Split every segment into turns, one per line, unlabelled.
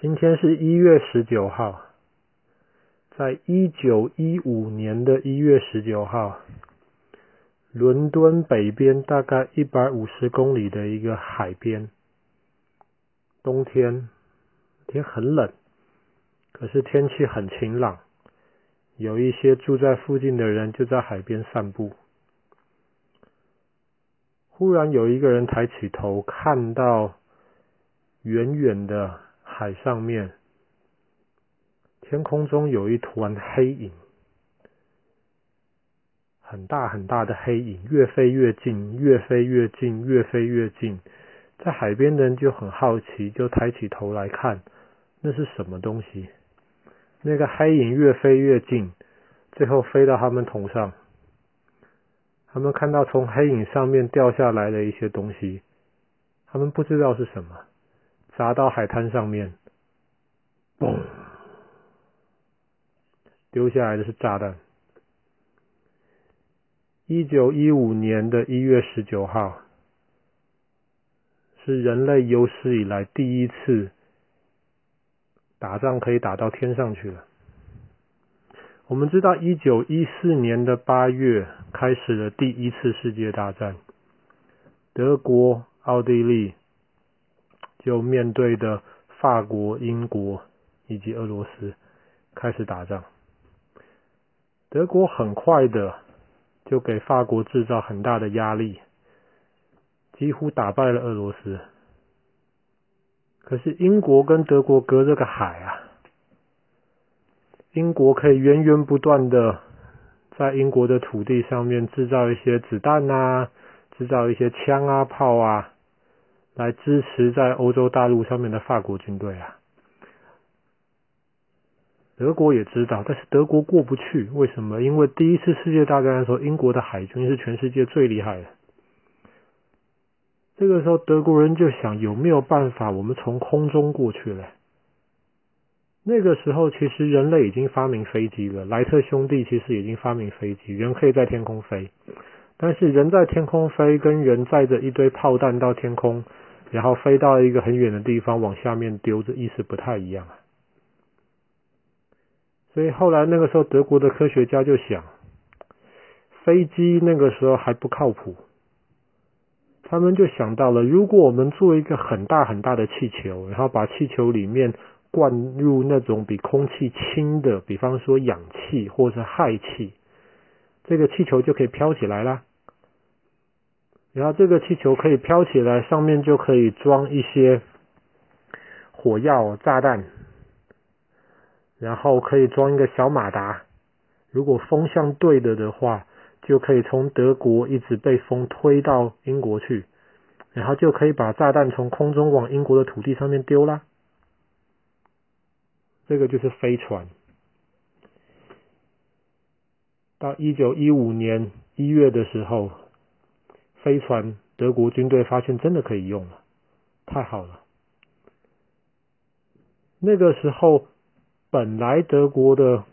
今天是一月十九号，在一九一五年的一月十九号，伦敦北边大概一百五十公里的一个海边，冬天，天很冷，可是天气很晴朗，有一些住在附近的人就在海边散步。忽然有一个人抬起头，看到远远的。海上面，天空中有一团黑影，很大很大的黑影，越飞越近，越飞越近，越飞越近。在海边的人就很好奇，就抬起头来看，那是什么东西？那个黑影越飞越近，最后飞到他们头上。他们看到从黑影上面掉下来的一些东西，他们不知道是什么。砸到海滩上面，嘣！丢下来的是炸弹。一九一五年的一月十九号，是人类有史以来第一次打仗可以打到天上去了。我们知道，一九一四年的八月开始了第一次世界大战，德国、奥地利。就面对的法国、英国以及俄罗斯开始打仗。德国很快的就给法国制造很大的压力，几乎打败了俄罗斯。可是英国跟德国隔着个海啊，英国可以源源不断的在英国的土地上面制造一些子弹啊，制造一些枪啊、炮啊。来支持在欧洲大陆上面的法国军队啊，德国也知道，但是德国过不去，为什么？因为第一次世界大战的时候，英国的海军是全世界最厉害的。这个时候，德国人就想有没有办法，我们从空中过去了。那个时候，其实人类已经发明飞机了，莱特兄弟其实已经发明飞机，人可以在天空飞。但是人在天空飞，跟人载着一堆炮弹到天空。然后飞到一个很远的地方，往下面丢，这意思不太一样啊。所以后来那个时候，德国的科学家就想，飞机那个时候还不靠谱，他们就想到了，如果我们做一个很大很大的气球，然后把气球里面灌入那种比空气轻的，比方说氧气或者是氦气，这个气球就可以飘起来啦。然后这个气球可以飘起来，上面就可以装一些火药炸弹，然后可以装一个小马达。如果风向对的的话，就可以从德国一直被风推到英国去，然后就可以把炸弹从空中往英国的土地上面丢啦。这个就是飞船。到一九一五年一月的时候。飞船，德国军队发现真的可以用了，太好了。那个时候，本来德国的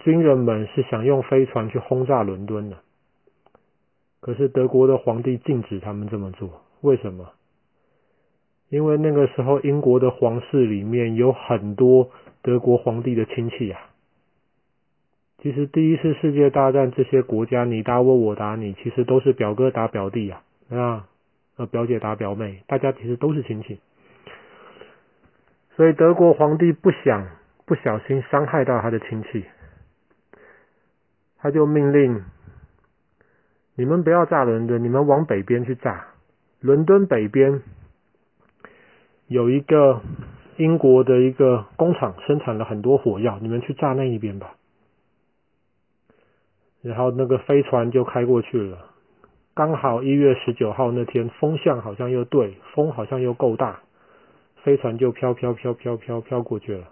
军人们是想用飞船去轰炸伦敦的，可是德国的皇帝禁止他们这么做。为什么？因为那个时候英国的皇室里面有很多德国皇帝的亲戚啊。其实第一次世界大战，这些国家你打我，我打你，其实都是表哥打表弟啊，啊，表姐打表妹，大家其实都是亲戚。所以德国皇帝不想不小心伤害到他的亲戚，他就命令你们不要炸伦敦，你们往北边去炸。伦敦北边有一个英国的一个工厂，生产了很多火药，你们去炸那一边吧。然后那个飞船就开过去了，刚好一月十九号那天风向好像又对，风好像又够大，飞船就飘飘飘飘飘飘过去了。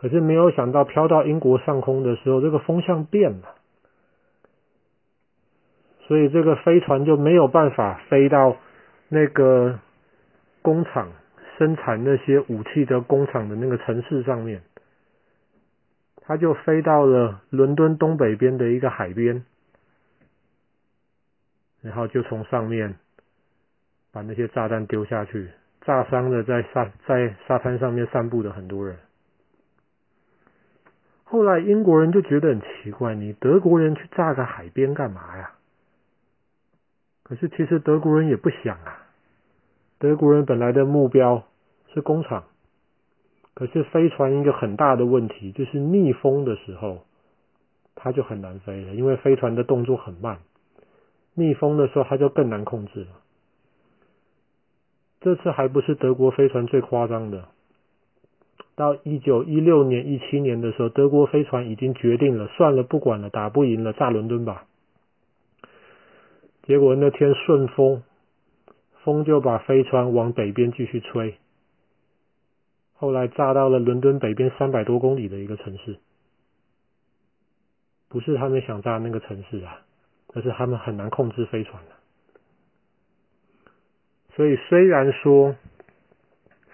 可是没有想到飘到英国上空的时候，这个风向变了，所以这个飞船就没有办法飞到那个工厂生产那些武器的工厂的那个城市上面。他就飞到了伦敦东北边的一个海边，然后就从上面把那些炸弹丢下去，炸伤了在沙在沙滩上面散步的很多人。后来英国人就觉得很奇怪，你德国人去炸个海边干嘛呀？可是其实德国人也不想啊，德国人本来的目标是工厂，可是飞船一个很大的问题就是逆风的时候，它就很难飞了，因为飞船的动作很慢，逆风的时候它就更难控制了。这次还不是德国飞船最夸张的。到一九一六年、一七年的时候，德国飞船已经决定了，算了，不管了，打不赢了，炸伦敦吧。结果那天顺风，风就把飞船往北边继续吹，后来炸到了伦敦北边三百多公里的一个城市。不是他们想炸那个城市啊，而是他们很难控制飞船了。所以虽然说。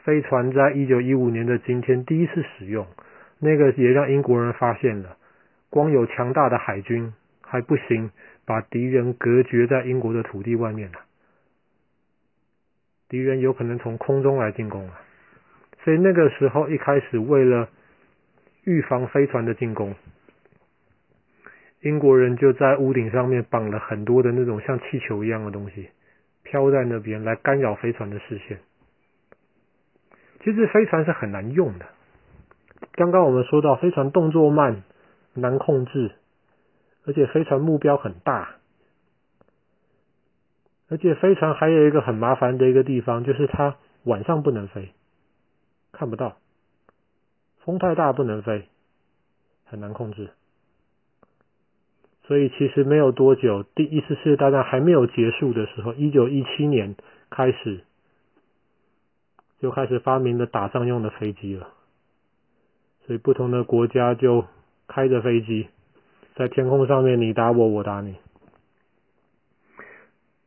飞船在一九一五年的今天第一次使用，那个也让英国人发现了，光有强大的海军还不行，把敌人隔绝在英国的土地外面了。敌人有可能从空中来进攻啊，所以那个时候一开始为了预防飞船的进攻，英国人就在屋顶上面绑了很多的那种像气球一样的东西，飘在那边来干扰飞船的视线。其实飞船是很难用的。刚刚我们说到，飞船动作慢，难控制，而且飞船目标很大，而且飞船还有一个很麻烦的一个地方，就是它晚上不能飞，看不到，风太大不能飞，很难控制。所以其实没有多久，第一次世界大战还没有结束的时候，一九一七年开始。就开始发明了打仗用的飞机了，所以不同的国家就开着飞机在天空上面，你打我，我打你。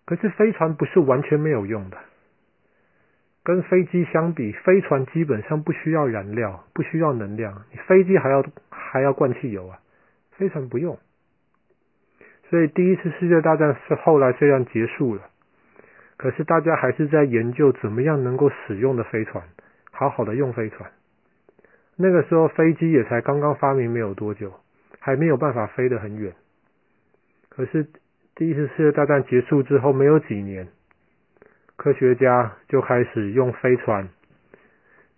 可是飞船不是完全没有用的，跟飞机相比，飞船基本上不需要燃料，不需要能量，你飞机还要还要灌汽油啊，飞船不用。所以第一次世界大战是后来虽然结束了。可是大家还是在研究怎么样能够使用的飞船，好好的用飞船。那个时候飞机也才刚刚发明没有多久，还没有办法飞得很远。可是第一次世界大战结束之后没有几年，科学家就开始用飞船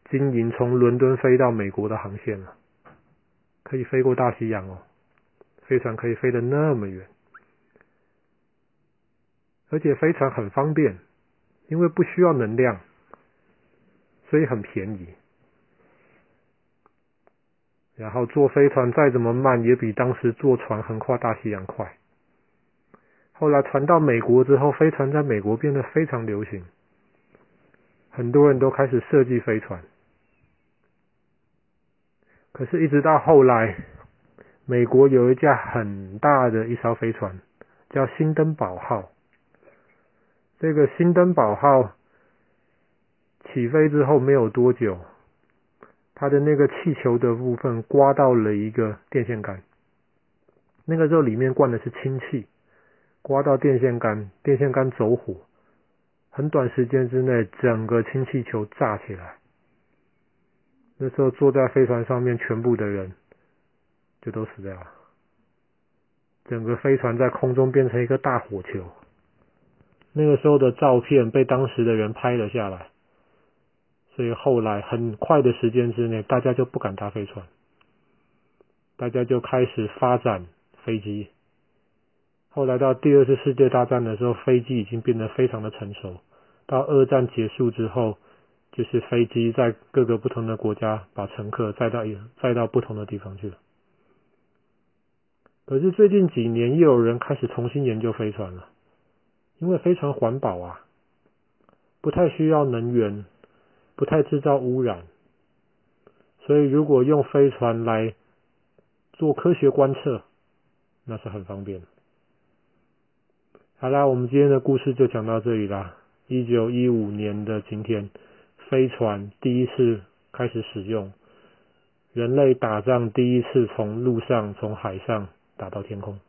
经营从伦敦飞到美国的航线了，可以飞过大西洋哦，飞船可以飞得那么远。而且飞船很方便，因为不需要能量，所以很便宜。然后坐飞船再怎么慢，也比当时坐船横跨大西洋快。后来传到美国之后，飞船在美国变得非常流行，很多人都开始设计飞船。可是，一直到后来，美国有一架很大的一艘飞船，叫新登堡号。这个新登堡号起飞之后没有多久，它的那个气球的部分刮到了一个电线杆。那个时候里面灌的是氢气，刮到电线杆，电线杆走火，很短时间之内整个氢气球炸起来。那时候坐在飞船上面全部的人就都死掉了，整个飞船在空中变成一个大火球。那个时候的照片被当时的人拍了下来，所以后来很快的时间之内，大家就不敢搭飞船，大家就开始发展飞机。后来到第二次世界大战的时候，飞机已经变得非常的成熟。到二战结束之后，就是飞机在各个不同的国家把乘客载到载到不同的地方去了。可是最近几年又有人开始重新研究飞船了。因为飞船环保啊，不太需要能源，不太制造污染，所以如果用飞船来做科学观测，那是很方便。好啦，我们今天的故事就讲到这里啦。一九一五年的今天，飞船第一次开始使用，人类打仗第一次从陆上、从海上打到天空。